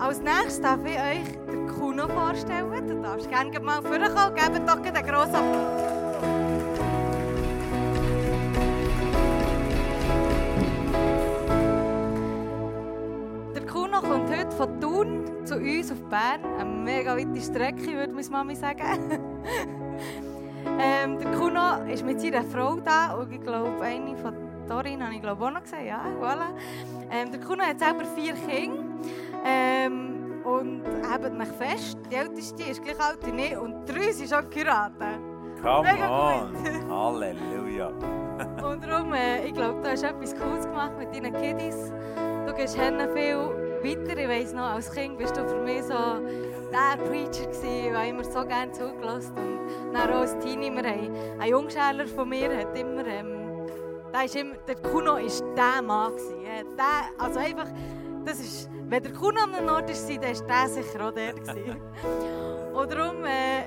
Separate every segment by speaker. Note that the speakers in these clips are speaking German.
Speaker 1: Als nächstes darf ich euch den Kuno vorstellen. Du darfst gerne mal vorkommen. Gebt doch einen grossen Applaus. Kuno kommt heute von Thun zu uns auf Bern. Eine mega weite Strecke, würde meine Mami sagen. ähm, der Kuno ist mit seiner Frau da und ich glaube, eine von Dorin habe ich glaube auch noch gesehen. Ja, voilà. Ähm, der Kuno hat selber vier Kinder. Ähm, und hebt mich fest, die älteste ist gleich alt wie ich und drei sind schon geheiratet.
Speaker 2: Come
Speaker 1: Mega
Speaker 2: on! Halleluja!
Speaker 1: Und darum, äh, ich glaube, du hast etwas Cooles gemacht mit deinen Kiddies. Du gehst viel weiter. Ich weiss noch, als Kind bist du für mich so der Preacher gewesen. Ich habe immer so gerne zugelassen. Und dann auch als Teenie, wir haben ein Jungschäler von mir, hat immer, ähm, der, ist immer, der Kuno war der Mann. Gewesen. Der, also einfach, das ist, wenn der Kuno an einem Ort war, dann war der sicher auch der. Und darum, äh,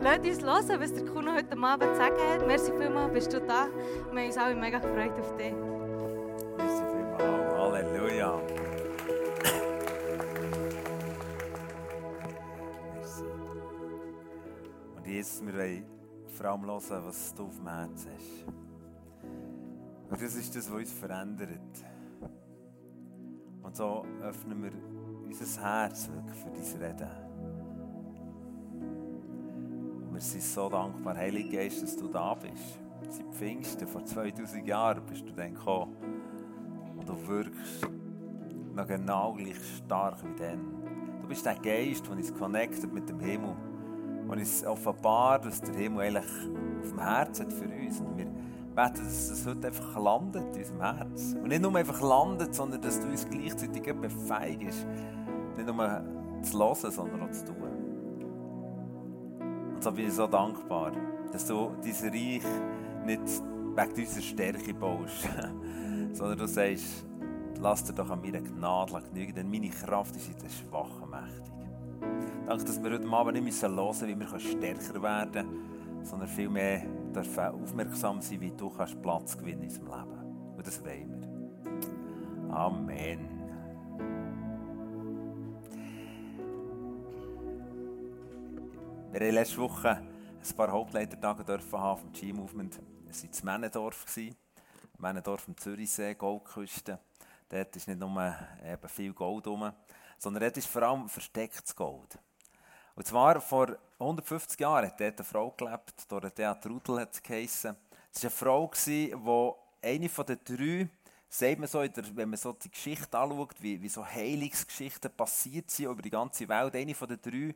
Speaker 1: Lasst uns hören, was der Kuno heute Abend zu sagen hat. Merci vielmals, bist du da. Wir haben uns alle mega gefreut auf dich.
Speaker 2: Merci vielmals. Halleluja! Merci. Und jetzt, wir wollen vor allem hören, was du auf dem Herzen hast. Und das ist das, was uns verändert. So öffnen wir unser Herz für dein Reden. Und wir sind so dankbar, Heiliger Geist, dass du da bist. Seit Pfingsten, vor 2000 Jahren, bist du dann gekommen. Und du wirkst noch genau gleich stark wie dann. Du bist der Geist, der uns connectet mit dem Himmel. Und uns offenbart, dass der Himmel eigentlich auf dem Herzen hat für uns. Und wir beten, dass es heute einfach landet in unserem Herz. Und nicht nur einfach landet, sondern dass du uns gleichzeitig befähigst, nicht nur zu hören, sondern auch zu tun. Und so bin ich so dankbar, dass du dein Reich nicht wegen unserer Stärke baust, sondern du sagst, lass dir doch an meiner Gnade genügen, denn meine Kraft ist in den Schwachen mächtig. Danke, dass wir heute Abend nicht hören müssen, wie wir stärker werden können, sondern vielmehr dürfen aufmerksam sein, wie du kannst Platz gewinnen in unserem Leben. Und das wollen wir. Amen. Wir haben letzte Woche ein paar Hauptleitertage dürfen haben vom G-Movement. Es war in Männendorf. Männendorf am Zürichsee, Goldküste. Dort ist nicht nur eben viel Gold rum, sondern dort ist vor allem verstecktes Gold. Und zwar vor 150 Jahren hat dort eine Frau gelebt, Dorothea Trudel hat sie geheissen. Es war eine Frau, die eine von den drei, sagt man so, wenn man so die Geschichte anschaut, wie, wie so Heilungsgeschichten passiert sind über die ganze Welt, eine von den drei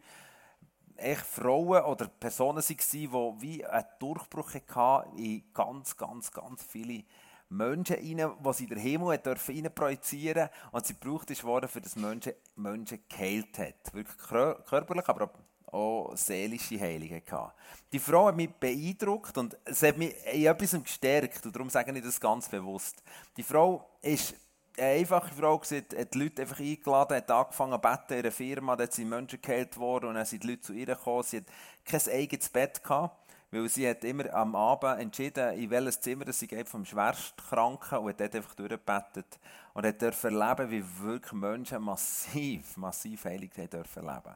Speaker 2: echt Frauen oder Personen waren, die wie einen Durchbruch hatten in ganz, ganz, ganz viele Menschen rein, die sie in den Himmel rein projizieren und sie gebraucht worden, für das Menschen, Menschen geheilt hat. Wirklich körperlich, aber auch seelische Heilung gehabt. Die Frau hat mich beeindruckt und es hat mich in etwas gestärkt und darum sage ich das ganz bewusst. Die Frau ist eine einfache Frau gewesen, hat die Leute einfach eingeladen, hat angefangen zu beten in ihrer Firma, da sind Menschen geheilt worden und dann sind die Leute zu ihr gekommen. Sie hat kein eigenes Bett gehabt, weil sie hat immer am Abend entschieden, in welches Zimmer sie geht vom Schwerstkranken und hat dort einfach durchgebetet und hat dürfen erleben, wie wirklich Menschen massiv, massiv heilig dürfen leben.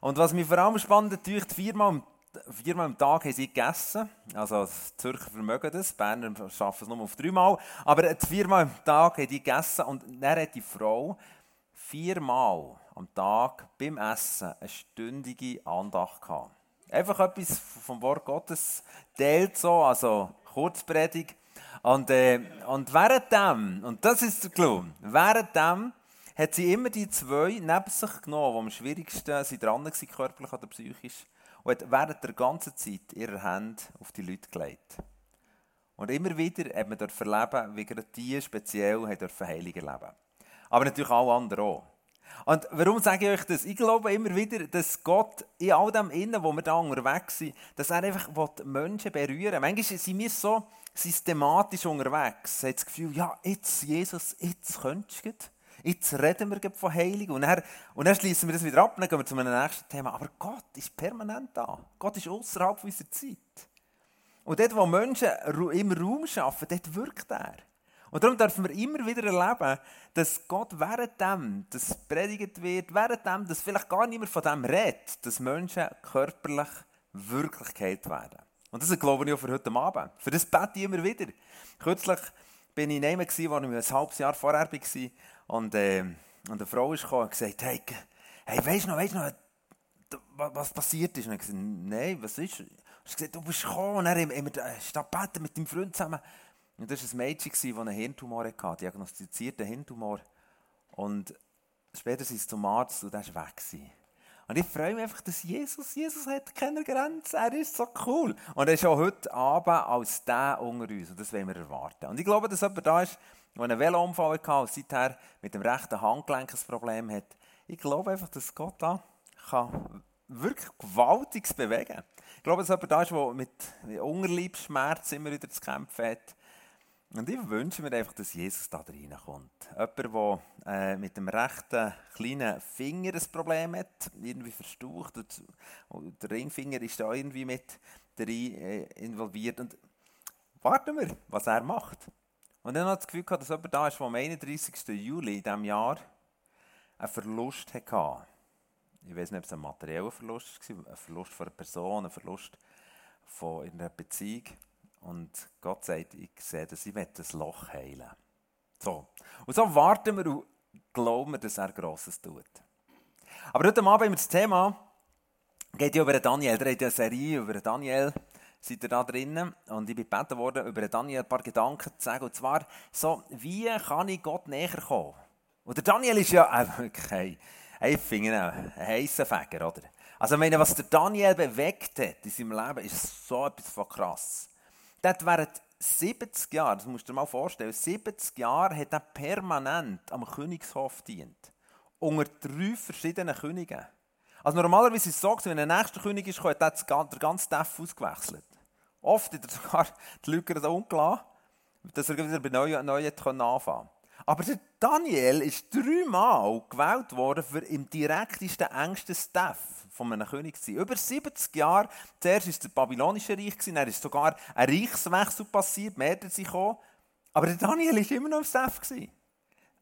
Speaker 2: Und was mich vor allem spannend hat, viermal am viermal am Tag haben sie gegessen. Also, die Zürcher vermögen das. Berner schaffen es nur auf dreimal. Aber viermal am Tag haben die gegessen. Und dann hat die Frau viermal am Tag beim Essen eine stündige Andacht gehabt. Einfach etwas vom Wort Gottes teilt so, also Kurzpredigt. Und, äh, und währenddem, und das ist der Clou, währenddem hat sie immer die zwei neben sich genommen, die am schwierigsten sie dran waren, körperlich oder psychisch und hat während der ganzen Zeit ihre Hände auf die Leute gelegt. Und immer wieder hat man dort erleben, wie gerade die speziell dürfen Heilung erleben. Aber natürlich alle anderen auch. Und warum sage ich euch das? Ich glaube immer wieder, dass Gott in all dem Innen, wo wir da unterwegs sind, dass er einfach Menschen berühren will. Manchmal sind wir so systematisch unterwegs. Man hat das Gefühl, ja, jetzt Jesus, jetzt könntest du Jetzt reden wir von Heilung und dann, dann schließen wir das wieder ab und dann gehen wir zu einem nächsten Thema. Aber Gott ist permanent da. Gott ist außerhalb unserer Zeit. Und dort, wo Menschen im Raum arbeiten, dort wirkt er. Und darum dürfen wir immer wieder erleben, dass Gott während dem, dass predigt wird, während dem, dass vielleicht gar niemand von dem redet, dass Menschen körperlich Wirklichkeit werden. Und das glaube ich auch für heute Abend. Für das bete ich immer wieder. Kürzlich bin ich in einem, wo ich ein halbes Jahr vorher war. Und, äh, und eine Frau ist gekommen und gesagt, hey, hey weißt du noch, weißt du noch, was passiert ist? Und ich gesagt, nein, was ist? Und sie gesagt, du bist gekommen und dann haben mit deinem Freund zusammen. Und das war ein Mädchen, das einen Hirntumor hatte, diagnostizierten Hirntumor. Und später sind sie zum Arzt und der war weg. Und ich freue mich einfach, dass Jesus, Jesus hat keine Grenzen, er ist so cool. Und er ist auch heute Abend als der unter uns und das wollen wir erwarten. Und ich glaube, dass jemand da ist, der einen Velounfall hatte und seither mit dem rechten Handgelenk ein Problem hat. Ich glaube einfach, dass Gott da kann wirklich Gewaltiges bewegen kann. Ich glaube, dass jemand da ist, der mit Unterleibsschmerz immer wieder zu kämpfen hat. Und ich wünsche mir einfach, dass Jesus da reinkommt. Jemand, der äh, mit dem rechten kleinen Finger ein Problem hat, irgendwie verstaucht, und der Ringfinger ist da irgendwie mit rein, äh, involviert. Und warten wir, was er macht. Und dann hat das Gefühl gehabt, dass jemand da ist, der am 31. Juli in diesem Jahr einen Verlust hatte. Ich weiß nicht, ob es ein materieller Verlust war, ein Verlust von einer Person, ein Verlust von einer Beziehung. Und Gott sagt, ich sehe das, ich will das Loch heilen. So. Und so warten wir und glauben wir, dass er Grosses tut. Aber heute Abend haben wir das Thema, geht ja über Daniel. Der hat eine Serie über Daniel. Seid ihr da drinnen? Und ich bin gebeten worden, über Daniel ein paar Gedanken zu sagen. Und zwar so, wie kann ich Gott näher kommen? Und der Daniel ist ja äh, wirklich, ich finde ein heißer Fäger, oder? Also, ich meine, was der Daniel bewegt hat in seinem Leben, ist so etwas von krass. Dort während 70 Jahre, das musst du dir mal vorstellen, 70 Jahre hat er permanent am Königshof dient. Unter drei verschiedenen Königen. Also normalerweise ist es so, wenn der nächste König ist, hat er den ganzen Staff ausgewechselt. Oft hat er sogar die da umgelassen, dass er wieder bei neuen, neuen anfangen konnte. Aber der Daniel ist dreimal gewählt worden für im direktesten, engsten Staff von einem König zu sein. Über 70 Jahre. Zuerst war es das babylonische Reich, dann ist sogar ein Reichswechsel passiert, mehr sind gekommen. Aber der Daniel war immer noch im Staff.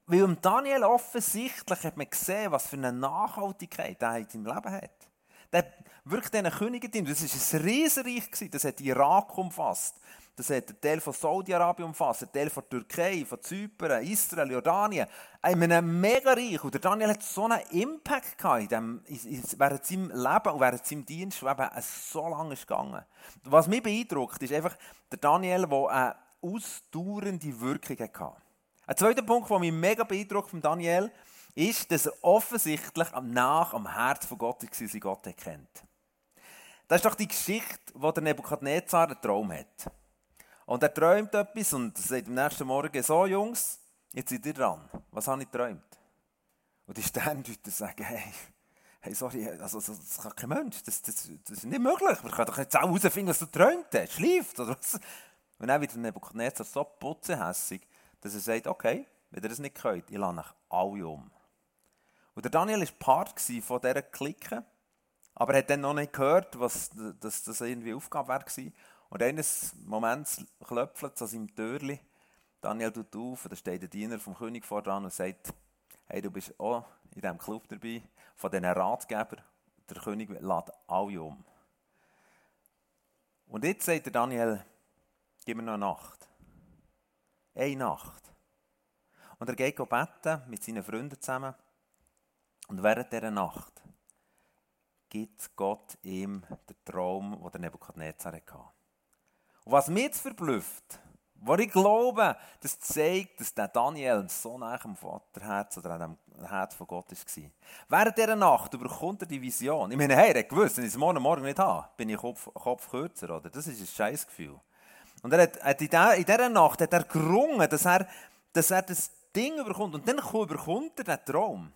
Speaker 2: Weil im Daniel offensichtlich hat man gesehen, was für eine Nachhaltigkeit er in seinem Leben hat. Der wirklich diesen Königen, das war ein Riesenreich, das hat Irak umfasst. Das hat einen Teil von Saudi-Arabien umfasst, einen Teil von Türkei, von Zypern, Israel, Jordanien. Einem mega reich. Und der Daniel hat so einen Impact gehabt in dem, während seinem Leben und während seinem Dienst, der so lange ist gegangen. Was mich beeindruckt, ist einfach der Daniel, der eine ausdauernde Wirkung hatte. Ein zweiter Punkt, der mich mega beeindruckt von Daniel, ist, dass er offensichtlich nach am Herz von Gott war, sie Gott erkennt. Das ist doch die Geschichte, wo der Nebukadnezar einen Traum hat. Und er träumt etwas und sagt am nächsten Morgen, so Jungs, jetzt seid ihr dran. Was habe ich geträumt? Und die Sterndeuter sagen, hey, hey sorry, also, das kann kein Mensch, das, das, das ist nicht möglich. Wir können doch jetzt auch herausfinden, was du geträumt hast, schläft oder was. Und dann wird Nebuchadnezzar so putzehässig, dass er sagt, okay, wenn ihr das nicht könnt, ich lasse euch alle um. Und der Daniel war Part von dieser Clique, aber er hat dann noch nicht gehört, was, dass das irgendwie Aufgabe war. Und eines Moments klopft es an seinem Türli. Daniel tut auf, und da steht der Diener vom König vor dran und sagt, hey, du bist auch in diesem Club dabei, von diesen Ratgebern. Der König lädt alle um. Und jetzt sagt der Daniel, gib mir noch eine Nacht. Eine Nacht. Und er geht beten mit seinen Freunden zusammen. Und während dieser Nacht gibt Gott ihm den Traum, den der Nebukadnezar hatte. Und was mich jetzt verblüfft, wo ich glaube, das zeigt, dass der Daniel so nach dem Vaterherz oder an dem Herz von Gott war. Während dieser Nacht überkommt er die Vision. Ich meine, hey, er hat gewusst, wenn ich es morgen Morgen nicht habe, bin ich Kopf, Kopf kürzer, oder? Das ist ein Scheißgefühl. Und er hat, hat in, dieser, in dieser Nacht hat er gerungen, dass er, dass er das Ding überkommt. Und dann überkommt er den Traum.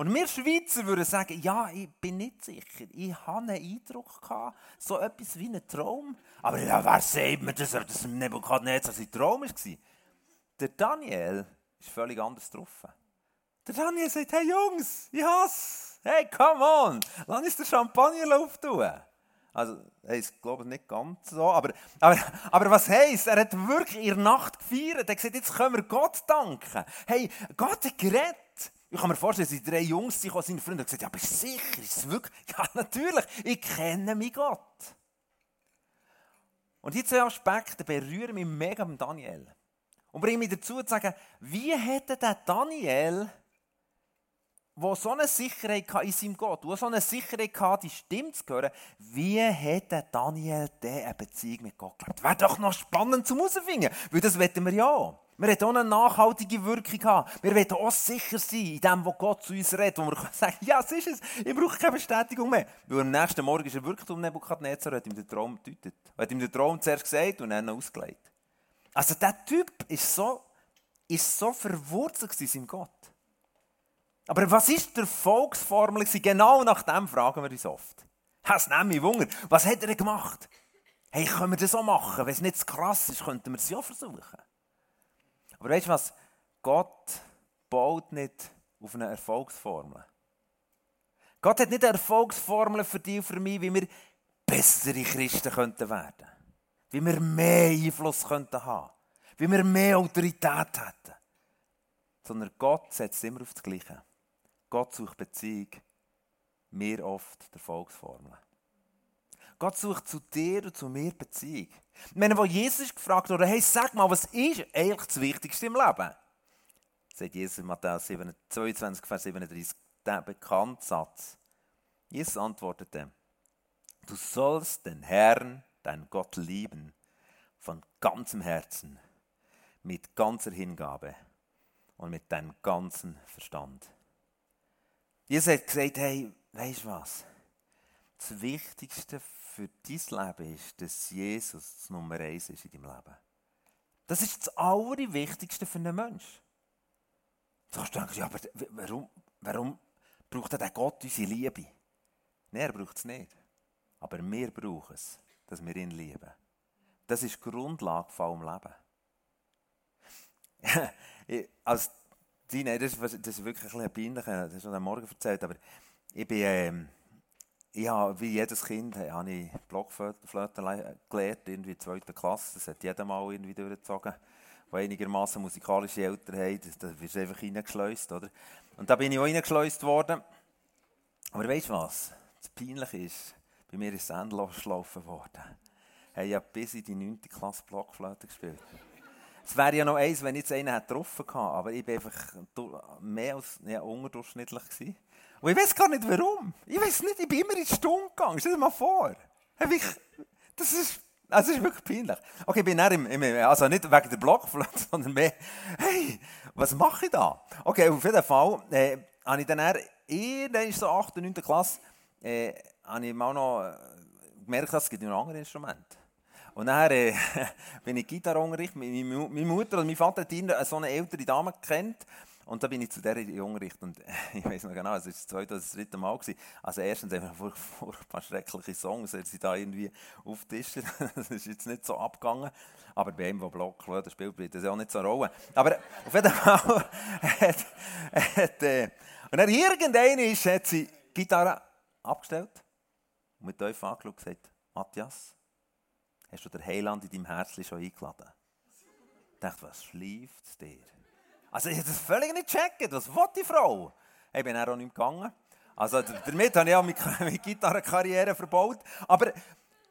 Speaker 2: Und wir Schweizer würden sagen, ja, ich bin nicht sicher. Ich hatte einen Eindruck, gehabt, so etwas wie ein Traum. Aber ja, wer sagt mir, dass das Nebukadnezar sein Traum war? Der Daniel ist völlig anders drauf. Der Daniel sagt, hey Jungs, ich hasse. Hey, come on, lass uns den Champagner tun. Also, ich glaube nicht ganz so. Aber, aber, aber was heisst? Er hat wirklich der Nacht gefeiert. Er hat gesagt, jetzt können wir Gott danken. Hey, Gott hat geredet. Ich kann mir vorstellen, dass drei Jungs sind, seine Freunde und gesagt, ja, bist du sicher? Ist es wirklich? Ja, natürlich. Ich kenne meinen Gott. Und diese zwei Aspekte berühren mich mega mit Daniel. Und bringen mich dazu zu sagen, wie hätte der Daniel wo so eine Sicherheit in seinem Gott, wo so eine Sicherheit hatte, die Stimme zu hören, wie hätte Daniel diese eine Beziehung mit Gott gelebt? Wäre doch noch spannend zum herausfinden, weil das wollen wir ja. Wir wollen auch eine nachhaltige Wirkung haben. Wir wollen auch sicher sein in dem, was Gott zu uns redet, wo wir sagen ja, es ist es, ich brauche keine Bestätigung mehr. Weil am nächsten Morgen ist er wirklich um Nebukadnezar, hat ihm den Traum gedeutet. Er hat ihm den Traum zuerst gesagt und dann ausgelegt. Also dieser Typ ist so, ist so verwurzelt in seinem Gott. Aber was ist der Volksformel? Genau nach dem fragen wir uns oft. Das nimmt mich Wunder. Was hat er gemacht? Hey, können wir das so machen? Wenn es nicht zu krass ist, könnten wir es ja versuchen. Aber weißt du was? Gott baut nicht auf eine Erfolgsformel. Gott hat nicht eine Erfolgsformel für dich und für mich, wie wir bessere Christen könnten werden. Wie wir mehr Einfluss könnten haben. Wie wir mehr Autorität hätten. Sondern Gott setzt immer auf das Gleiche. Gott sucht Beziehung, mir oft der Volksformel. Gott sucht zu dir und zu mir Beziehung. Meine, wo Jesus gefragt wurde, hey, sag mal, was ist eigentlich das Wichtigste im Leben? Sagt Jesus in Matthäus 22, Vers 37, der bekannte Satz. Jesus antwortete, du sollst den Herrn, deinen Gott lieben, von ganzem Herzen, mit ganzer Hingabe und mit deinem ganzen Verstand. Jesus hat gesagt, hey, weißt du was? Das Wichtigste für dein Leben ist, dass Jesus das Nummer eins ist in deinem Leben. Das ist das Allerwichtigste für einen Menschen. Du kannst denken, ja, aber warum, warum braucht der Gott unsere Liebe? Nein, er braucht es nicht. Aber wir brauchen es, dass wir ihn lieben. Das ist die Grundlage von allem Leben. Als die, nein, das, das ist wirklich ein bisschen peinlich, das hast du am Morgen erzählt, aber ich bin, ähm, habe, wie jedes Kind, habe ich Blockflöte gelernt, irgendwie in der zweiten Klasse, das hat jeder mal irgendwie durchgezogen, die einigermaßen musikalische Eltern haben, das wirst du einfach reingeschleust, oder? Und da bin ich auch reingeschleust worden, aber weißt du was, das Peinliche ist, bei mir ist es endlos geschlafen worden. Ich habe bis in die 9. Klasse Blockflöte gespielt. Es wäre ja noch eins, wenn ich jetzt einen getroffen hätte, aber ich war einfach mehr als ja, unterdurchschnittlich. Gewesen. Und ich weiß gar nicht warum. Ich weiß nicht, ich bin immer in die Stunde gegangen. Stell dir mal vor. Das ist, das ist wirklich peinlich. Okay, ich bin im, im, also nicht wegen der Blockflöte, sondern mehr, hey, was mache ich da? Okay, auf jeden Fall äh, habe ich dann irgendwann so 8. und 9. Klasse, äh, habe ich mal noch äh, gemerkt, dass es gibt noch andere Instrumente. Und dann äh, bin ich Gitarrenunterricht. Meine, meine Mutter und mein Vater haben so eine ältere Dame kennt. Und da bin ich zu in Unterricht. Und ich weiß noch genau, es war das zweite oder das dritte Mal. Gewesen. Also, erstens einfach furchtbar schreckliche Songs. Er sie da irgendwie auftischen. das ist jetzt nicht so abgegangen. Aber bei einem, der Blockflöte spielt, spielt das ja auch nicht so eine Rolle. Aber auf jeden Fall hat, hat, äh, und dann irgendwann ist, hat sie die Gitarre abgestellt und mit euch angeschaut und gesagt, Matthias, hast du den Heiland in deinem Herzen schon eingeladen? Ich dachte, was schläft dir? Also ich habe das völlig nicht gecheckt. Was will die Frau? Ich bin auch nicht gegangen. Also damit habe ich auch meine Gitarrenkarriere verbaut. Aber,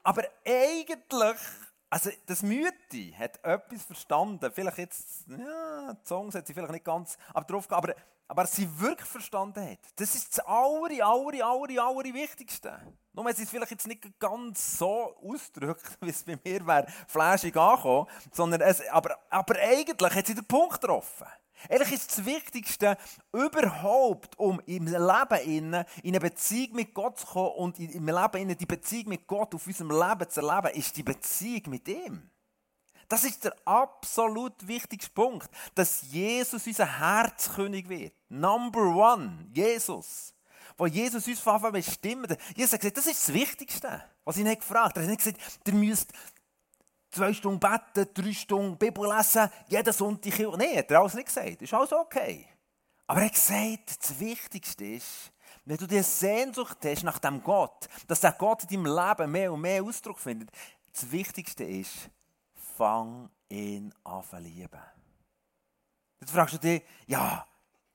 Speaker 2: aber eigentlich, also das Mütti hat etwas verstanden. Vielleicht jetzt, ja, die Songs hat sie vielleicht nicht ganz aber drauf aber aber sie wirklich verstanden hat. Das ist das aller, aller, aller, aller Wichtigste. Nur wenn sie es vielleicht jetzt nicht ganz so ausdrückt, wie es bei mir wäre, flashig angekommen, sondern es, aber, aber eigentlich hat sie den Punkt getroffen. Ehrlich ist das Wichtigste überhaupt, um im Leben in eine Beziehung mit Gott zu kommen und im Leben die Beziehung mit Gott auf unserem Leben zu erleben, ist die Beziehung mit ihm. Das ist der absolut wichtigste Punkt, dass Jesus unser Herzkönig wird. Number one, Jesus. Wo Jesus uns von bestimmt. Jesus hat gesagt, das ist das Wichtigste, was ich nicht gefragt habe. Er hat nicht gesagt, ihr müsst zwei Stunden beten, drei Stunden Bibel lesen, jeden Sonntag. Nein, hat er alles nicht gesagt. Ist alles okay. Aber er hat gesagt, das Wichtigste ist, wenn du dir Sehnsucht hast nach dem Gott, dass der Gott in deinem Leben mehr und mehr Ausdruck findet, das Wichtigste ist, fang ihn an zu lieben. Dann fragst du dich, ja,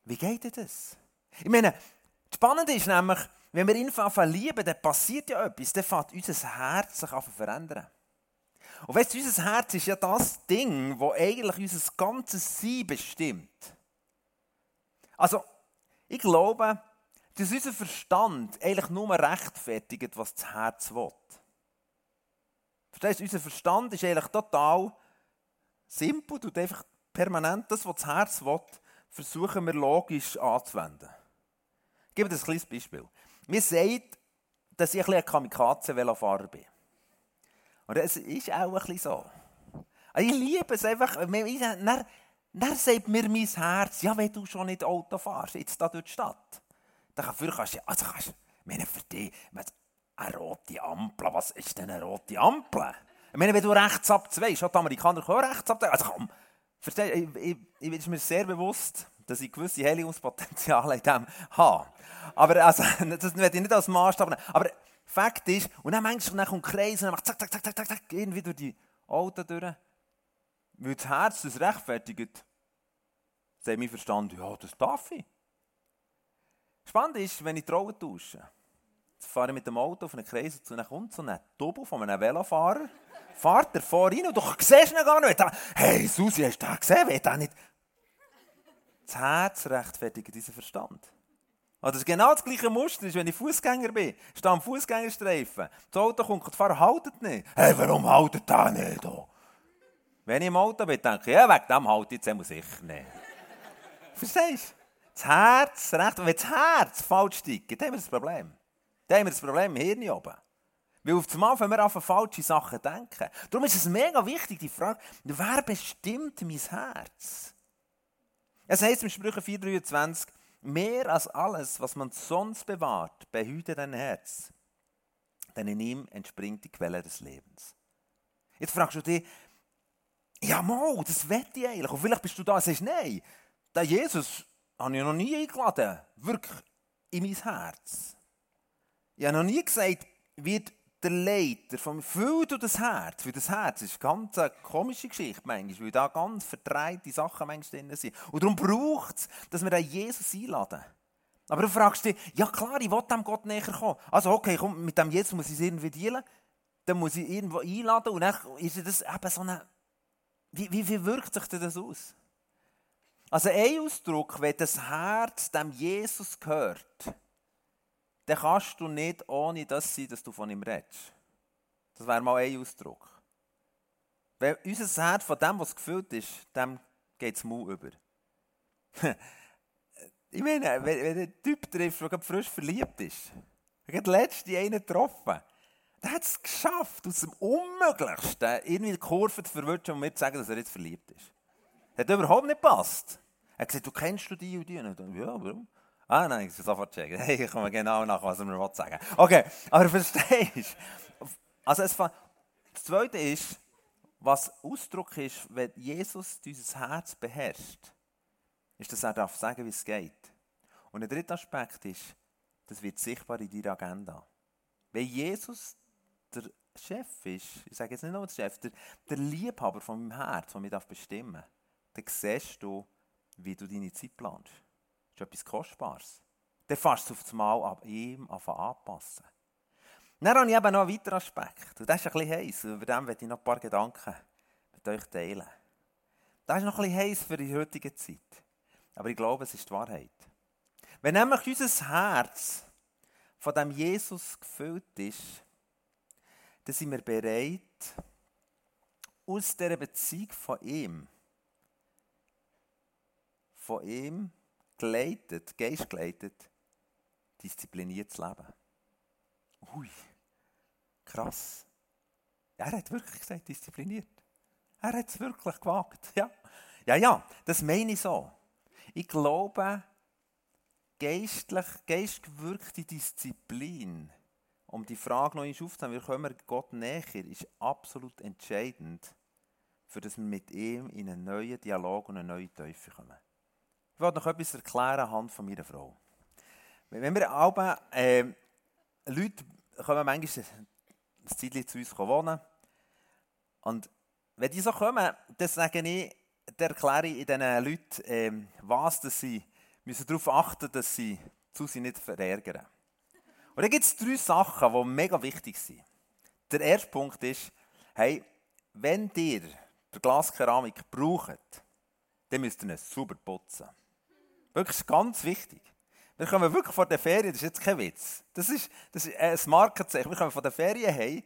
Speaker 2: wie geht das? Ich meine, das Spannende ist nämlich, wenn wir ihn anfangen lieben, dann passiert ja etwas, dann fängt unser Herz sich an zu verändern. Und weißt du, unser Herz ist ja das Ding, das eigentlich unser ganzes Sein bestimmt. Also, ich glaube, dass unser Verstand eigentlich nur rechtfertigt, was das Herz will. Verstehst du, unser Verstand ist eigentlich total simpel, tut einfach permanent das, was das Herz will, versuchen wir logisch anzuwenden. Ich gebe dir ein kleines Beispiel. Mir sagt, dass ich ein Kamikaze-Velofahrer bin. Und es ist auch ein bisschen so. Ich liebe es einfach. Dann, dann sagt mir mein Herz, ja, wenn du schon nicht Auto fährst, jetzt da durch die Stadt, dann kannst du, also kannst, meine, für dich, eine rote Ampel, was ist denn eine rote Ampel? Ich meine, wenn du rechts abzweigst, die Amerikaner können rechts abzweigen. Also komm, versteh, ich, ich, ich bin mir sehr bewusst, dass ich gewisse Heliumspotenzial in dem habe. Aber also, das werde ich nicht als Maßstab nehmen. Aber Fakt ist, und dann manchmal dann kommt Kreis und dann macht zack, zack, zack, zack, zack, zack, irgendwie durch die Autos durch. Weil das Herz das rechtfertigt, sagt mein Verstand, ja, das darf ich. Spannend ist, wenn ich die Rollen tausche. Jetzt fahre ich mit dem Auto auf einen Kreis und dann kommt so ein Double von einem Velofahrer, fährt er rein und du siehst ihn gar nicht. Hey, Susi, hast du das gesehen? Will das nicht? Das Herz rechtfertigt diesen Verstand. Ist genau das gleiche Muster, ist, wenn ich Fußgänger bin. Ich stehe am Fußgängerstreifen. Das Auto kommt, der Fahrer haltet nicht. Hey, warum haltet der nicht? Oh? Wenn ich im Auto bin, denke ich, ja, wegen dem haltet jetzt sicher nicht. Verstehst du? Das Herz, recht, wenn das Herz falsch steigt, dann haben wir das Problem. Dann haben wir das Problem im Hirn oben. Weil auf einmal, wenn wir an falsche Sachen denken. Darum ist es mega wichtig, die Frage, wer bestimmt mein Herz? Es heißt im Sprüche 4,23, mehr als alles, was man sonst bewahrt, behüte dein Herz, denn in ihm entspringt die Quelle des Lebens. Jetzt fragst du dich, ja, Mo, das wette ich eigentlich. Und vielleicht bist du da und sagst, nein, der Jesus habe ich noch nie eingeladen, wirklich in mein Herz. Ich habe noch nie gesagt, wird der Leiter vom Fühl du das Herz, weil das Herz ist eine ganz komische Geschichte manchmal, weil da ganz verdrehte Sachen manchmal drin sind. Und darum braucht es, dass wir den Jesus einladen. Aber du fragst dich, ja klar, ich will dem Gott näher kommen. Also okay, komm, mit dem Jesus muss ich es irgendwie dealen, dann muss ich irgendwo einladen und dann ist das eben so eine... Wie, wie, wie wirkt sich das aus? Also ein Ausdruck, wenn das Herz dem Jesus gehört, dann kannst du nicht ohne das sein, dass du von ihm redest. Das wäre mal ein Ausdruck. Wenn unser Herz von dem, was gefüllt ist, dem geht es Mut über. ich meine, wenn, wenn ein Typ trifft, der gerade frisch verliebt ist, ich habe letzte einen getroffen, der hat es geschafft, aus dem Unmöglichsten irgendwie die Kurve zu verwirrschen und mir zu sagen, dass er jetzt verliebt ist. Das hat überhaupt nicht gepasst. Er hat gesagt, du kennst du die und die? Und ich dachte, ja, warum? Ah nein, ich muss sofort checken. Hey, ich komme genau nach, was er mir sagen. Okay, aber verstehst du? Also es, das Zweite ist, was Ausdruck ist, wenn Jesus dieses Herz beherrscht, ist, dass er darf sagen, wie es geht. Und der dritte Aspekt ist, das wird sichtbar in deiner Agenda. Wenn Jesus der Chef ist, ich sage jetzt nicht nur der Chef, der, der Liebhaber von meinem Herz, der mich bestimmen darf, dann siehst du, wie du deine Zeit planst. Ist etwas Kostbares. Dann fährst du auf das Mal ab ihm anpassen. Dann habe ich eben noch einen weiteren Aspekt. Und das ist ein bisschen heiß. Über dem werde ich noch ein paar Gedanken mit euch teilen. Das ist noch ein bisschen heiß für die heutige Zeit. Aber ich glaube, es ist die Wahrheit. Wenn nämlich unser Herz von dem Jesus gefüllt ist, dann sind wir bereit, aus dieser Beziehung von ihm von ihm geleitet, geistgeleitet, diszipliniert zu leben. Ui, krass. Er hat wirklich gesagt, diszipliniert. Er hat es wirklich gewagt. Ja. ja, ja, das meine ich so. Ich glaube, geistlich, geistgewirkte Disziplin, um die Frage noch aufzunehmen, wie kommen wir Gott näher, ist absolut entscheidend, für dass wir mit ihm in einen neuen Dialog und eine neue Tiefe kommen. Ich wollte noch etwas erklären anhand von meiner Frau. Wenn wir alle, äh, Leute kommen manchmal ein Zeitchen zu uns wohnen und wenn die so kommen, dann sage ich, dann erkläre ich diesen Leuten, ähm, was dass sie müssen darauf achten dass sie zu sie nicht verärgern. Und dann gibt es drei Sachen, die mega wichtig sind. Der erste Punkt ist, hey, wenn ihr die Glaskeramik braucht, dann müsst ihr es sauber putzen. Wirklich ganz wichtig. Wir kommen wirklich vor der Ferien, das ist jetzt kein Witz. Das ist, das ist ein Markenzeichen. Wir kommen von der Ferien heim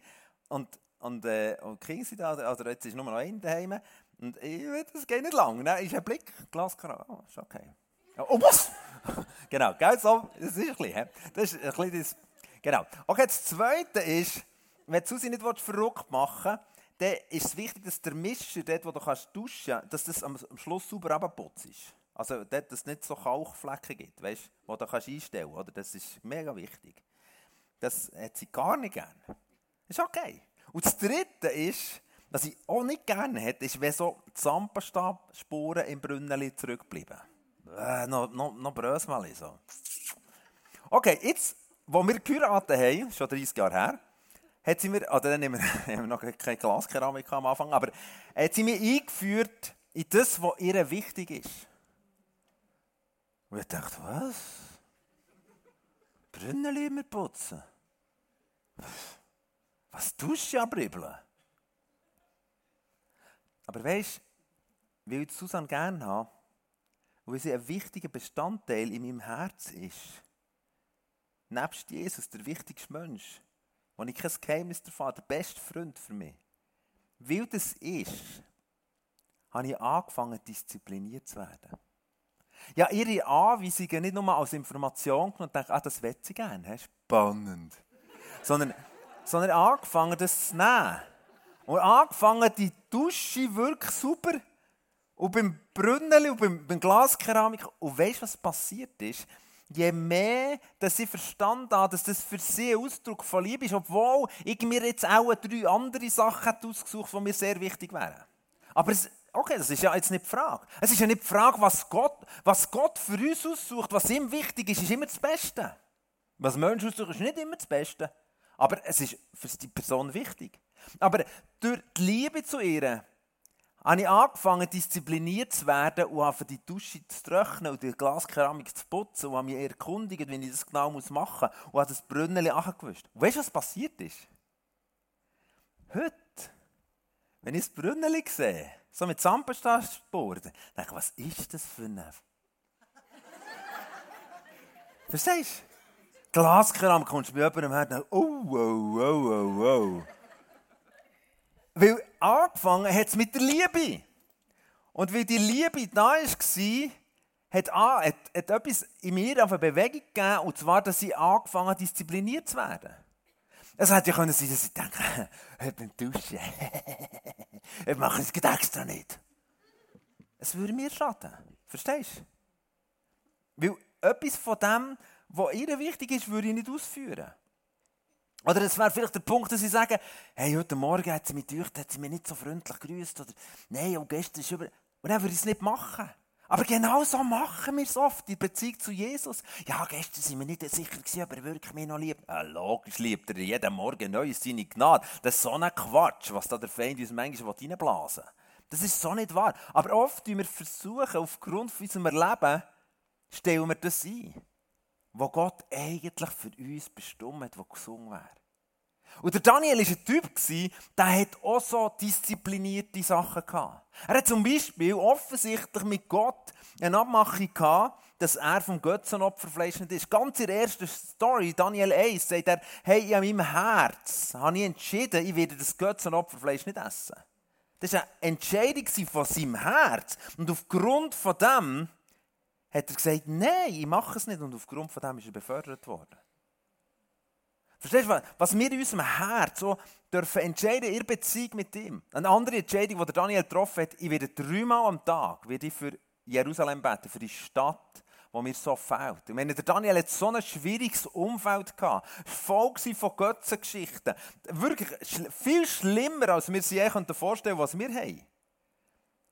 Speaker 2: und, und, äh, und die Kinder sind da, also jetzt ist nur noch ein daheim. Und ich, das geht nicht lang. Dann ist ein Blick, Glaskara, oh, ist okay. Oh, was? genau, gell, so, das ist ein bisschen, das ist ein bisschen das, genau. Okay, das Zweite ist, wenn du sie nicht verrückt machen willst, dann ist es wichtig, dass der Mischer, dort wo du kannst duschen kannst, dass das am, Schluss sauber abgeputzt ist. Also dass es nicht so Kalkflecken gibt, weißt, wo du kannst einstellen kannst. Das ist mega wichtig. Das hat sie gar nicht gerne. Das ist okay. Und das Dritte ist, was ich auch nicht gerne hätte, ist, wenn so Zampenstabspuren im Brunnen zurückbleiben. Äh, noch, noch, noch Brösmeli so. Okay, jetzt, wo wir geheiratet haben, schon 30 Jahre her, hat sie mir, oder dann haben wir, haben wir noch keine Glaskeramik am Anfang, aber hat sie mich eingeführt in das, was ihr wichtig ist. Und ich dachte, was? Brunnen immer putzen? Was tust du abribbeln? Aber weißt du, weil ich Susanne gerne habe, weil sie ein wichtiger Bestandteil in meinem Herz ist, nebst Jesus der wichtigste Mensch, wo ich kein Geheimnis davon der beste Freund für mich. Weil das ist, habe ich angefangen, diszipliniert zu werden. Ja, ihre Anweisungen nicht nur als Information genommen und dachte, ah, das wette ich gerne, spannend. sondern, sondern angefangen, das zu nehmen. Und angefangen, die Dusche wirklich super und beim Brunnen und beim, beim Glaskeramik. Und weißt du, was passiert ist? je mehr dass sie verstanden haben, dass das für sie ein Ausdruck von Liebe ist, obwohl ich mir jetzt auch drei andere Sachen ausgesucht die mir sehr wichtig wären. Aber es, okay, das ist ja jetzt nicht die Frage. Es ist ja nicht die Frage, was Gott, was Gott für uns aussucht, was ihm wichtig ist, ist immer das Beste. Was Menschen aussuchen, ist nicht immer das Beste. Aber es ist für die Person wichtig. Aber durch die Liebe zu ihr habe ich angefangen, diszipliniert zu werden und habe die Dusche zu trocknen und die Glaskeramik zu putzen und habe mich erkundigt, wie ich das genau machen muss und habe das Brunnen angewusst. Und weißt du, was passiert ist? Heute, wenn ich das Brunnen sehe, so mit Zahnpasta-Spuren, denke ich, was ist das für ein... Verstehst du? Glaskeramik kommst du bei jemandem her und denkst, oh, oh, oh, oh, oh. Weil angefangen hat es mit der Liebe. Und weil die Liebe da war, hat, hat, hat etwas in mir auf eine Bewegung gegeben, und zwar, dass sie angefangen hat, diszipliniert zu werden. Es hätte ja können sein, dass ich denke, heute beim Duschen, ich mache es extra nicht. Es würde mir schaden. Verstehst du? Weil etwas von dem, was ihr wichtig ist, würde ich nicht ausführen. Oder es wäre vielleicht der Punkt, dass sie sagen, hey, heute Morgen hat sie mich durch, hat sie mich nicht so freundlich grüßt oder nein, und gestern ist über... Und dann würde ich es nicht machen. Aber genau so machen wir es oft in Beziehung zu Jesus. Ja, gestern sind wir nicht sicher gewesen, ob er wirklich mich noch liebt. Ja, logisch liebt er jeden Morgen neu seine Gnade. Das ist so ein Quatsch, was da der Feind uns manchmal reinblasen will. Das ist so nicht wahr. Aber oft tun wir versuchen, aufgrund von unserem Erleben, stellen wir das ein wo Gott eigentlich für uns bestimmt hat, wo gesungen wäre. Und der Daniel war ein Typ, der hat auch so disziplinierte Sachen gehabt. Er hat zum Beispiel offensichtlich mit Gott eine Abmachung gehabt, dass er vom Götzenopferfleisch nicht ist. Ganz in der ersten Story, Daniel 1, sagt er, hey, in meinem Herz habe ich entschieden, ich werde das Götzenopferfleisch nicht essen. Das war eine Entscheidung von seinem Herz. Und aufgrund von dem hat er gesagt, nein, ich mache es nicht. Und aufgrund von dem ist er befördert worden. Verstehst du, was wir in unserem Herz so dürfen entscheiden, ihre Beziehung mit ihm. Eine andere Entscheidung, die Daniel getroffen hat, ich werde dreimal am Tag werde ich für Jerusalem beten, für die Stadt, wo mir so fehlt. Ich meine, der Daniel hat so ein schwieriges Umfeld gehabt, voll von Götzengeschichten. Wirklich viel schlimmer, als wir sich vorstellen können, was wir haben.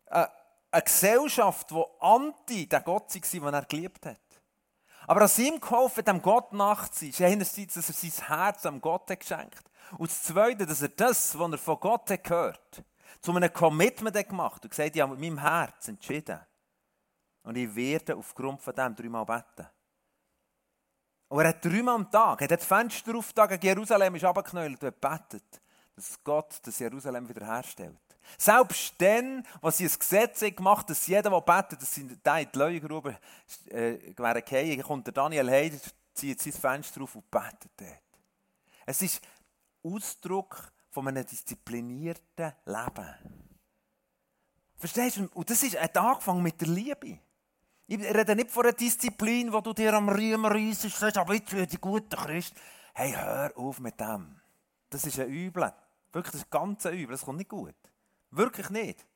Speaker 2: Äh, eine Gesellschaft, die anti den Gott war, den er geliebt hat. Aber an ihm geholfen, dem Gott nachzuziehen, ist einerseits, dass er sein Herz am Gott hat geschenkt und das Zweite, dass er das, was er von Gott hat gehört, zu einem Commitment hat gemacht und gesagt, ich habe mit meinem Herz entschieden. Und ich werde aufgrund von dem dreimal beten. Und er hat dreimal am Tag, er hat das Fenster auf gegen Jerusalem ist runtergeknallt und betet, dass Gott das Jerusalem wiederherstellt. Selbst dann, was sie ein Gesetz gemacht haben, dass jeder, der betet, dass sie da in die Leuengrube äh, fallen, kommt der Daniel Heider, zieht sein Fenster auf und betet dort. Es ist Ausdruck von einem disziplinierten Leben. Verstehst du? Und das ist ein angefangen mit der Liebe. Ich rede nicht von einer Disziplin, wo du dir am Riemen reissest sagst, aber jetzt werde ich guter Christ. Hey, hör auf mit dem. Das ist ein Übel. Wirklich, das ist ganz ein Übel. Das kommt nicht gut. Wirklich nicht.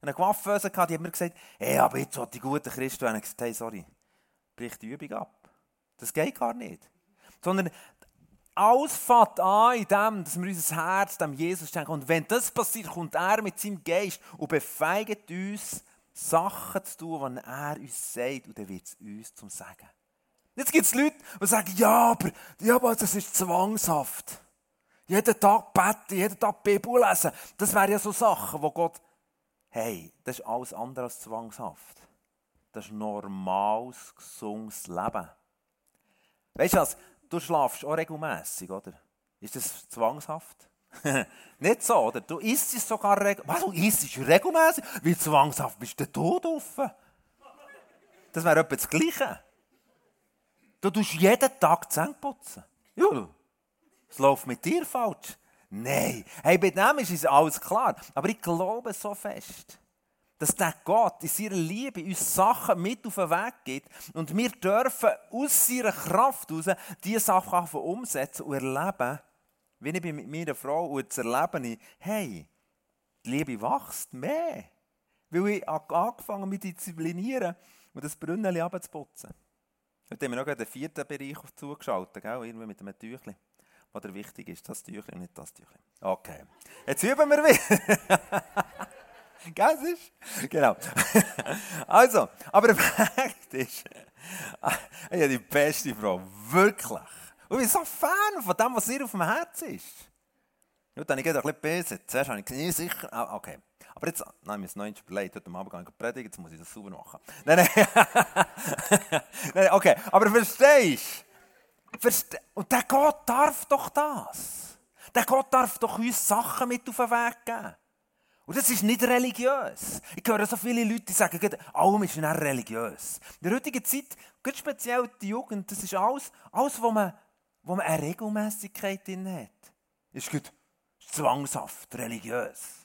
Speaker 2: Eine Coiffeuse die hat mir gesagt, hey, aber jetzt sollte ich guter Christ werden. Ich gesagt, hey, sorry, brich die Übung ab. Das geht gar nicht. Sondern alles fängt an in dem, dass wir unser Herz dem Jesus schenken. Und wenn das passiert, kommt er mit seinem Geist und befeigt uns, Sachen zu tun, die er uns sagt, und dann wird es uns zum Sagen. Jetzt gibt es Leute, die sagen, ja, aber, ja, aber das ist zwangshaft. Jeden Tag beten, jeden Tag Bibel lesen. Das wären ja so Sachen, wo Gott, hey, das ist alles andere als zwangshaft. Das ist normales, gesundes Leben. Weißt du was? Du schlafst auch regelmässig, oder? Ist das zwangshaft? Nicht so, oder? Du isst es sogar regelmässig. Was, du isst es regelmässig? Wie zwangshaft bist du tot offen? Das wäre etwa das Gleiche. Du tust jeden Tag die Zähne putzen. Ja. Es läuft mit dir falsch. Nein. Hey, bei dem ist es alles klar. Aber ich glaube so fest, dass der Gott in seiner Liebe uns Sachen mit auf den Weg gibt und wir dürfen aus seiner Kraft heraus diese Sachen umsetzen und erleben, wenn ich bin mit meiner Frau und jetzt erlebe ich, hey, die Liebe wächst mehr. Weil ich angefangen mit disziplinieren und das Brunnen abzuputzen. Heute haben wir noch den vierten Bereich zugeschaltet, gell? irgendwie mit einem Tüchlein. Was wichtig ist, das Tüchlein nicht das Tüchlein. Okay. Jetzt üben wir wieder. Gell, ist? Genau. Also, aber der Fakt ist, ich habe die beste Frau, wirklich. Und ich bin so Fan von dem, was ihr auf dem Herz ist. Gut, dann habe ein bisschen besser. Zuerst habe ich gesagt, sicher. Ah, okay. Aber jetzt, nein, mir ist noch nicht überlegt, heute Abend gehe ich predigen, jetzt muss ich das sauber machen. Nein, nein. nein okay, aber verstehst du? Und der Gott darf doch das. Der Gott darf doch uns Sachen mit auf den Weg geben. Und das ist nicht religiös. Ich höre so viele Leute, die sagen, allem ist nicht religiös. In der heutigen Zeit, ganz speziell die Jugend, das ist alles, alles wo man wo man eine Regelmäßigkeit drin hat. Ist gut zwangshaft, religiös.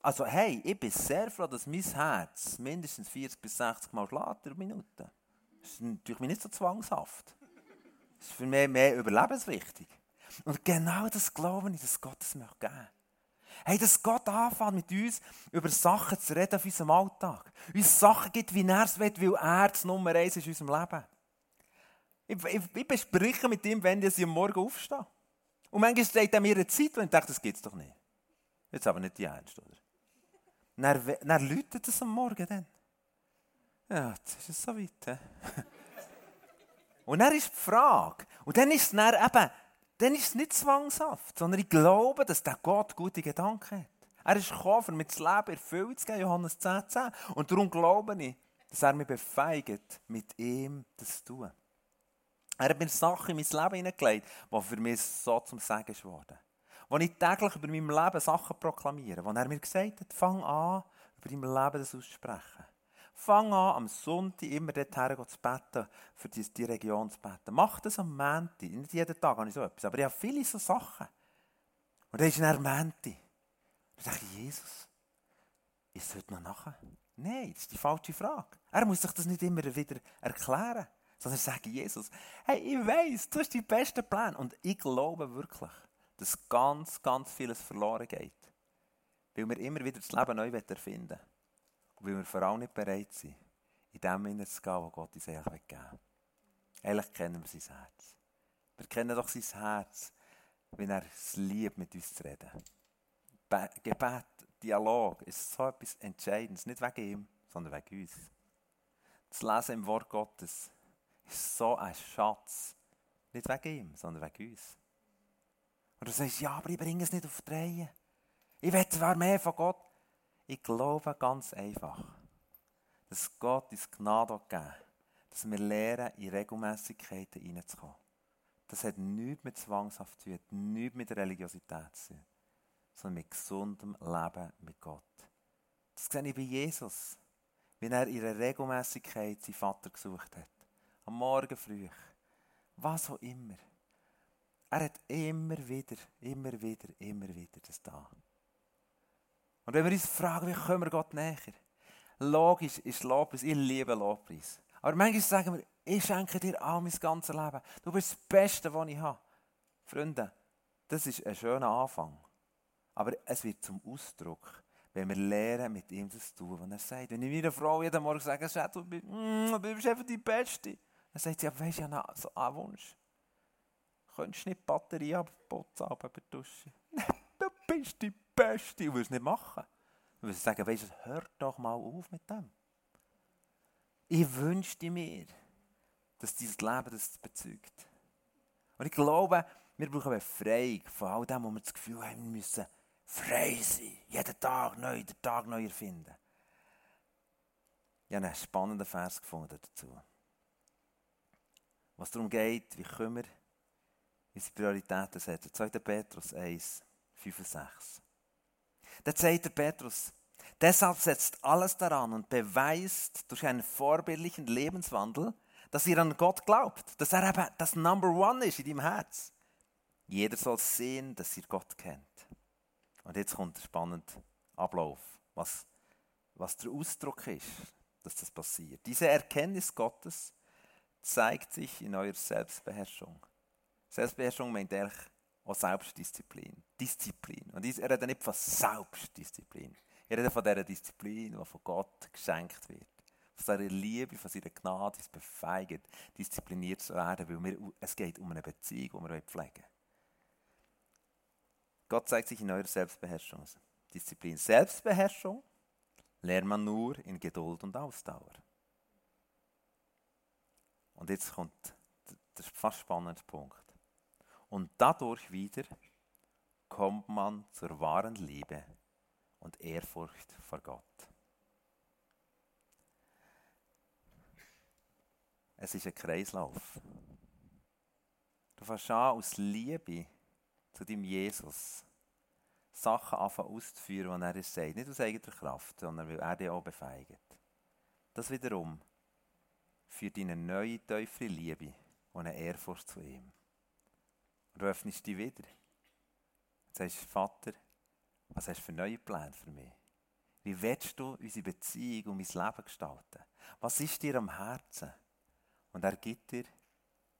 Speaker 2: Also hey, ich bin sehr froh, dass mein Herz mindestens 40 bis 60 Mal schlägt in Minuten. Das ist natürlich nicht so zwangshaft. Das ist für mich mehr überlebenswichtig. Und genau das glaube ich, dass Gott es möchte geben. Hey, dass Gott anfängt mit uns über Sachen zu reden auf unserem Alltag. Uns Sachen gibt, wie er es will, weil er das Nummer eins ist in unserem Leben. Ich, ich, ich bespreche mit ihm, wenn ich am Morgen aufstehe. Und manchmal steht er mir eine Zeit, wo ich denke, das gibt es doch nicht. Jetzt aber nicht die Ernst, oder? Dann, dann läutet es am Morgen dann. Ja, jetzt ist es so weit. Und dann ist die Frage, und dann ist es dann eben, dann ist es nicht zwangshaft, sondern ich glaube, dass der Gott gute Gedanken hat. Er ist gekommen, um mir das Leben erfüllt zu geben, Johannes 10, 10. Und darum glaube ich, dass er mich befeigt, mit ihm das zu tun. Er hat mir Sachen in mein Leben hineingelegt, die für mich so zum Sagen geworden Wo ich täglich über mein Leben Sachen proklamiere. Wo er mir gesagt hat, fang an, über dein Leben das auszusprechen. Fang an, am Sonntag immer dorthin zu beten, für die, die Region zu beten. Mach das am Montag. Nicht jeden Tag habe ich so etwas, aber ich habe viele so Sachen. Und dann ist er Montag. Dann sage ich, Jesus, ist es heute noch nachher? Nein, das ist die falsche Frage. Er muss sich das nicht immer wieder erklären sondern sage Jesus, hey, ich weiß, du hast die besten Pläne. Und ich glaube wirklich, dass ganz, ganz vieles verloren geht. Weil wir immer wieder das Leben neu erfinden wollen. Weil wir vor allem nicht bereit sind, in dem Sinne zu gehen, was Gott uns eigentlich geben will. Eigentlich kennen wir sein Herz. Wir kennen doch sein Herz, wenn er es liebt, mit uns zu reden. Gebet, Dialog ist so etwas Entscheidendes. Nicht wegen ihm, sondern wegen uns. Das Lesen im Wort Gottes ist so ein Schatz. Nicht wegen ihm, sondern wegen uns. Und du sagst, ja, aber ich bringe es nicht auf die Reihe. Ich will zwar mehr von Gott. Ich glaube ganz einfach, dass Gott uns Gnade gegeben dass wir lernen, in Regelmäßigkeiten hineinzukommen. Das hat nichts mit Zwangshaft zu tun, nichts mit Religiosität zu tun, sondern mit gesundem Leben mit Gott. Das sehe ich bei Jesus, wie er in ihrer Regelmäßigkeit seinen Vater gesucht hat. Am Morgen früh. Was auch immer. Er hat immer wieder, immer wieder, immer wieder das da. Und wenn wir uns fragen, wie kommen wir Gott näher? Logisch ist Lobpreis, ich liebe Lobpreis. Aber manchmal sagen wir, ich schenke dir all mein ganzes Leben. Du bist das Beste, was ich habe. Freunde, das ist ein schöner Anfang. Aber es wird zum Ausdruck, wenn wir lernen, mit ihm das zu tun, was er sagt. Wenn ich meiner Frau jeden Morgen sage, du bist, mm, einfach die Beste, dann sagt sie, ja, weisst du, ja, so einen Wunsch. Könntest du nicht die Batterie abputzen, aber die Dusche? Nein, du bist die Beste. Du willst es nicht machen. Du willst sagen, weisst du, hör doch mal auf mit dem. Ich wünschte mir, dass dieses Leben das bezeugt. Und ich glaube, wir brauchen eine Befreiung von all dem, wo wir das Gefühl haben, wir müssen frei sein. Jeden Tag neu, den Tag neu erfinden. Ich habe einen spannenden Vers gefunden dazu. Was darum geht, wie können wir unsere Prioritäten setzen. 2. Petrus 1, 5 und 6. Da sagt der Petrus, deshalb setzt alles daran und beweist durch einen vorbildlichen Lebenswandel, dass ihr an Gott glaubt, dass er eben das Number One ist in deinem Herz. Jeder soll sehen, dass ihr Gott kennt. Und jetzt kommt der spannende Ablauf, was, was der Ausdruck ist, dass das passiert. Diese Erkenntnis Gottes zeigt sich in eurer Selbstbeherrschung. Selbstbeherrschung meint eigentlich auch Selbstdisziplin. Disziplin. Und er redet nicht von Selbstdisziplin. Er redet von dieser Disziplin, die von Gott geschenkt wird. Von seiner Liebe, von seiner Gnade, uns befeigt, diszipliniert zu werden, weil wir, es geht um eine Beziehung, die wir pflegen. Gott zeigt sich in eurer Selbstbeherrschung. Disziplin. Selbstbeherrschung lernt man nur in Geduld und Ausdauer. Und jetzt kommt der fast spannende Punkt. Und dadurch wieder kommt man zur wahren Liebe und Ehrfurcht vor Gott. Es ist ein Kreislauf. Du fängst an aus Liebe zu deinem Jesus Sachen anfangen auszuführen, die er dir sagt. Nicht aus eigener Kraft, sondern weil er dich auch befeigt. Das wiederum führt in eine neue, tiefere Liebe und eine Ehrfurcht zu ihm. Und du öffnest dich wieder. Und sagst, Vater, was hast du für neue Pläne für mich? Wie willst du unsere Beziehung und mein Leben gestalten? Was ist dir am Herzen? Und er gibt dir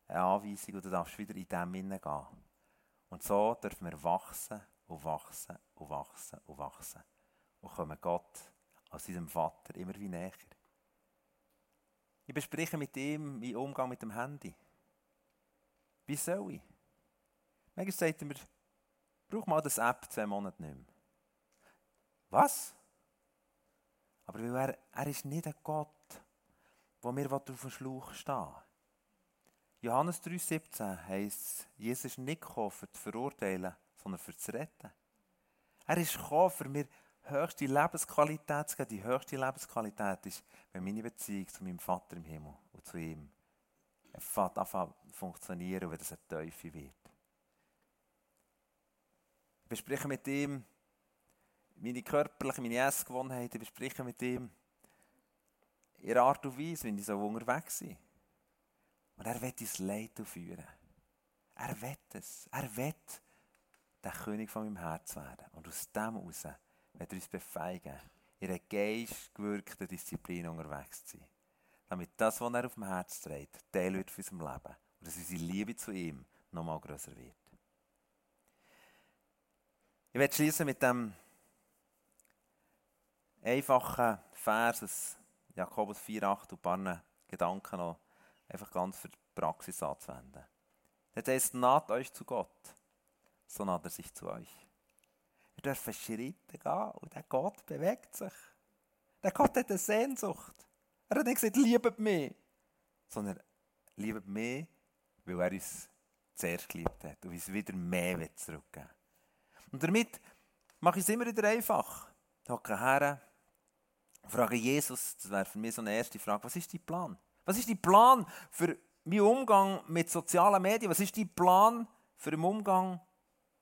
Speaker 2: eine Anweisung und du darfst wieder in dem hineingehen. Und so dürfen wir wachsen und wachsen und wachsen und wachsen. Und kommen Gott als unserem Vater immer wie näher. Ich bespreche mit ihm meinen Umgang mit dem Handy. Wie soll ich? Manchmal sagt er mir, brauch mal das App zwei Monate nicht mehr. Was? Aber weil er, er ist nicht ein Gott, der mir auf den Schlauch stehen Johannes 3,17 heisst, Jesus ist nicht gekommen, für zu verurteilen, sondern für zu retten. Er ist gekommen, für mir höchste Lebensqualität zu geben. Die höchste Lebensqualität ist, wenn meine Beziehung zu meinem Vater im Himmel und zu ihm anfängt funktionieren, wenn das eine Teufel wird. Bespreche mit ihm meine körperlichen, meine Essgewohnheiten, bespreche mit ihm ihre Art und Weise, wenn ich so unterwegs bin. Und er wird ins Leid führen. Er wird es. Er wird der König von meinem Herz werden. Und aus dem heraus wird er uns befeigen, in einer geistgewirkten Disziplin unterwegs zu sein. Damit das, was er auf dem Herz trägt, Teil wird für unserem Leben. Und dass unsere Liebe zu ihm noch mal größer wird. Ich werde schließen mit dem einfachen Vers aus Jakobus 4,8 und ein paar Gedanken noch einfach ganz für die Praxis anzuwenden. Das heißt, naht euch zu Gott, so naht er sich zu euch. Wir dürfen Schritte gehen und der Gott bewegt sich. Der Gott hat eine Sehnsucht. Er hat nicht gesagt, liebet mich, sondern liebt mehr, weil er uns zuerst geliebt hat und uns wieder mehr zurückgeben will. Und damit mache ich es immer wieder einfach. Ich hocke her, frage Jesus, das wäre für mich so eine erste Frage, was ist dein Plan? Was ist dein Plan für meinen Umgang mit sozialen Medien? Was ist dein Plan für den Umgang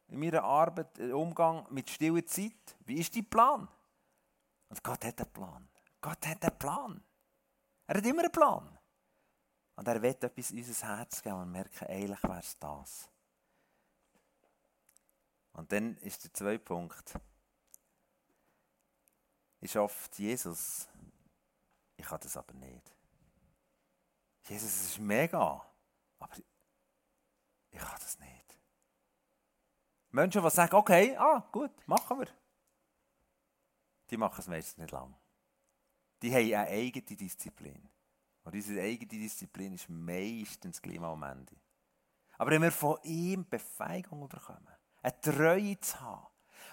Speaker 2: in meiner Arbeit, den Umgang mit stiller Zeit? Wie ist dein Plan? Und Gott hat einen Plan. Gott hat einen Plan. Er hat immer einen Plan. Und er wird etwas in unser Herz geben und merken, eigentlich wäre es das. Und dann ist der zweite Punkt. Ist oft Jesus. Ich kann das aber nicht. Jesus, es ist mega, aber ich kann das nicht. Menschen, die sagen, okay, ah, gut, machen wir. Die machen es meistens nicht lang. Die haben eine eigene Disziplin. Und unsere eigene Disziplin ist meistens gleich am Ende. Aber wenn wir von ihm Befähigung bekommen, eine Treue zu haben,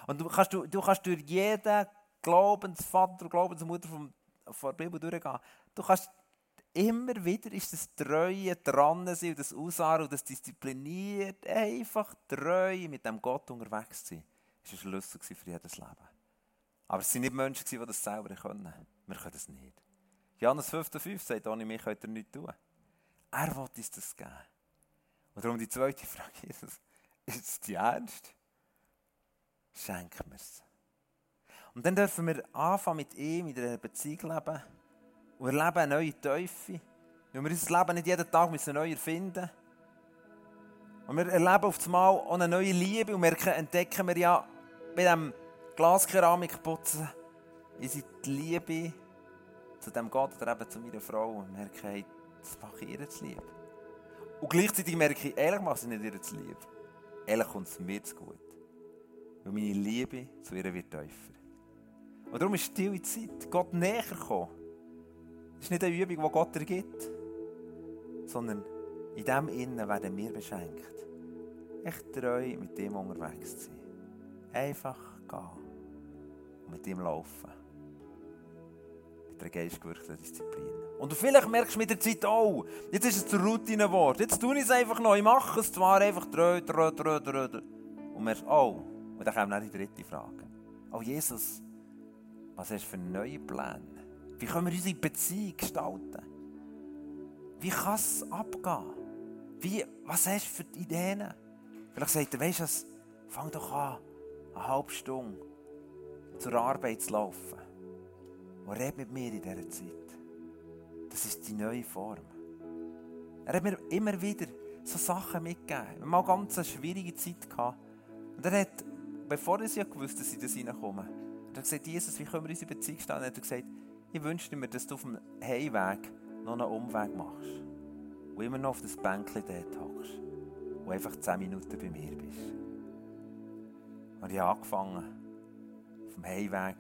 Speaker 2: und du kannst, du, du kannst durch jeden Glaubensvater, Glaubensmutter vom, von der Bibel durchgehen, du kannst immer wieder ist das Treue dran sein und das Ausharren und das diszipliniert, einfach treu mit dem Gott unterwegs zu sein. Das war ein Schlüssel für jedes Leben. Aber es waren nicht Menschen, die das selber können. Wir können das nicht. Johannes 5,5 sagt, ohne mich könnt ihr nichts tun. Er will uns das geben. Und darum die zweite Frage, Jesus, ist die ernst? Schenk es. Und dann dürfen wir anfangen mit ihm in einer Beziehung leben und erleben eine neue Teufel. Weil wir unser Leben nicht jeden Tag müssen neu erfinden Und wir erleben auf einmal auch eine neue Liebe und merken, entdecken wir ja bei diesem Glaskeramikputzen, die Liebe zu dem Gott oder eben zu meiner Frau und merke, hey, das mache ich ihr zu lieb. Und gleichzeitig merke ich, ehrlich mache ich nicht ihr zu lieb. Ehrlich kommt es mir zu gut. Weil meine Liebe zu ihr wird tiefer. Und darum ist stille Zeit, Gott näher kommen. Das ist nicht eine Übung, die Gott dir gibt, sondern in dem Innen werden wir beschenkt. Echt treu mit dem unterwegs zu sein. Einfach gehen und mit ihm laufen der geistgewirkten Disziplin. Und vielleicht merkst du mit der Zeit auch, jetzt ist es zur Routine geworden. Jetzt tue ich es einfach noch. Ich mache es zwar einfach trö, trö, trö, trö. Und merkst, oh, und dann kommt dann die dritte Frage. Oh Jesus, was hast du für neue Pläne? Wie können wir unsere Beziehung gestalten? Wie kann es abgehen? Wie, was hast du für Ideen? Vielleicht sagt er, weißt du fang doch an, eine halbe Stunde zur Arbeit zu laufen. Und red mit mir in dieser Zeit. Das ist die neue Form. Er hat mir immer wieder so Sachen mitgegeben. Wir haben mal ganz schwierige Zeit. Und er hat, bevor er ja gewusst dass ich das reinkomme, er hat gesagt, Jesus, wie können wir unsere Beziehung stellen? Er hat gesagt, ich wünsche mir, dass du auf dem Heimweg noch einen Umweg machst. Und immer noch auf das Bänkchen dort hockst. Und einfach 10 Minuten bei mir bist. Und ich habe angefangen, auf dem Heimweg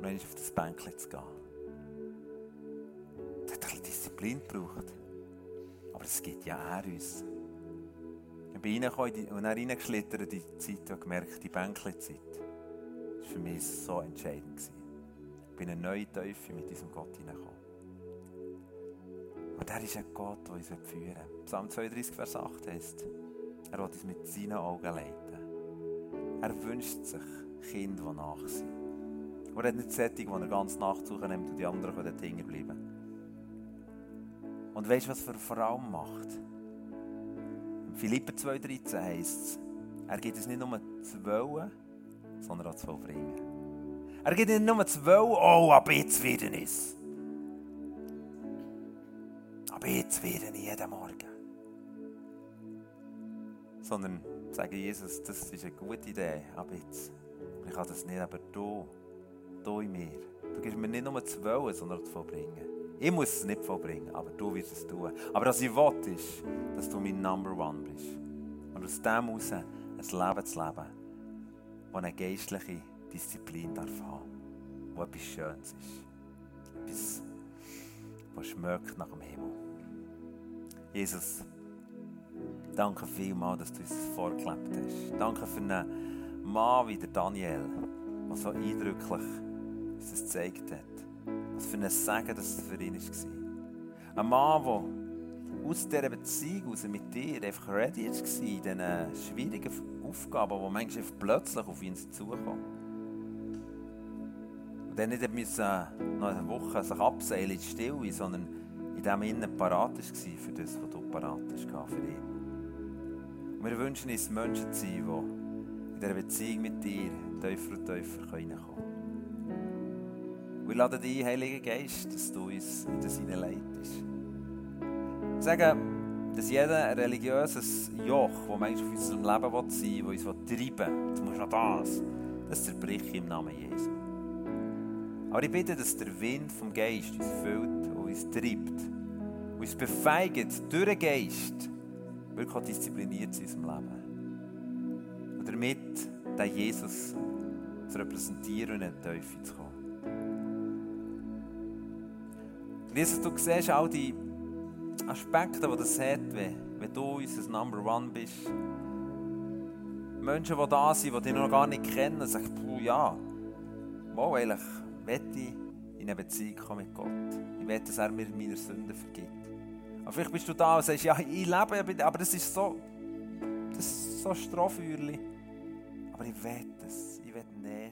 Speaker 2: noch auf das Bänkchen zu gehen. Das hat ein bisschen Disziplin gebraucht. Aber es gibt ja er uns. Ich bin reingekommen und dann in die Zeit und gemerkt, die Bänkchen-Zeit war für mich so entscheidend. Ich bin in eine neue Teufel mit diesem Gott hineingekommen. Und er ist ein Gott, der uns führen will. Psalm 32, Vers 8 heißt, er will uns mit seinen Augen leiten. Er wünscht sich Kinder, die nach sind. Er hat nicht Sättig, wo er ganz Nacht nimmt und die anderen können hängen bleiben. Und weißt du, was er vor allem macht? In Philippe 2,13 heisst es, er gibt es nicht nur zu wollen, sondern auch zu vollbringen. Er gibt nicht nur zu wollen, oh, ab jetzt werden es. Aber jetzt werden jeden Morgen. Sondern sagen Jesus, das ist eine gute Idee, ab jetzt. Ich kann das nicht, aber du du in mir. Du gibst mir nicht nur zu wollen, sondern zu vollbringen. Ich muss es nicht vollbringen, aber du wirst es tun. Aber was ich will, ist, dass du mein Number One bist. Und aus dem heraus ein Leben zu leben, das eine geistliche Disziplin darf haben. Wo etwas Schönes ist. Etwas, was schmeckt nach dem Himmel. Jesus, danke vielmals, dass du uns vorgelebt hast. Danke für einen Mann wie Daniel, der so eindrücklich uns das gezeigt hat. Was für ein Segen das für ihn war. Ein Mann, der aus dieser Beziehung raus mit dir einfach ready war, in diesen schwierigen Aufgaben, die manchmal plötzlich auf ihn zukommen. Und dann nicht müssen noch eine Woche sich abseilen in die Stille, sondern in dem Innen parat war für das, was du parat für ihn. Und wir wünschen uns Menschen zu sein, die in dieser Beziehung mit dir tiefer und tiefer reinkommen können. Wir laden dich, Heiliger Geist, dass du uns in das hineinleitest. Sagen, dass jeder religiöses Joch, das manchmal auf unserem Leben sein will, das uns treiben will, jetzt musst du noch das, das zerbricht im Namen Jesu. Aber ich bitte, dass der Wind vom Geist uns füllt und uns treibt, uns befeigt durch den Geist, wirklich diszipliniert in unserem Leben. Und damit den Jesus zu repräsentieren und in die Teufel zu kommen. Jesus, du siehst all die Aspekte, die das hat, wenn, du unser Number One bist. Menschen, die da sind, die dich noch gar nicht kennen, sagen, puh, ja, wo eigentlich möchte ich in eine Beziehung kommen mit Gott. Ich möchte, dass er mir meine Sünden vergibt. Aber vielleicht bist du da und sagst, ja, ich lebe, aber das ist so, das ist so Strohfeuerli. Aber ich will es, ich will Nähe.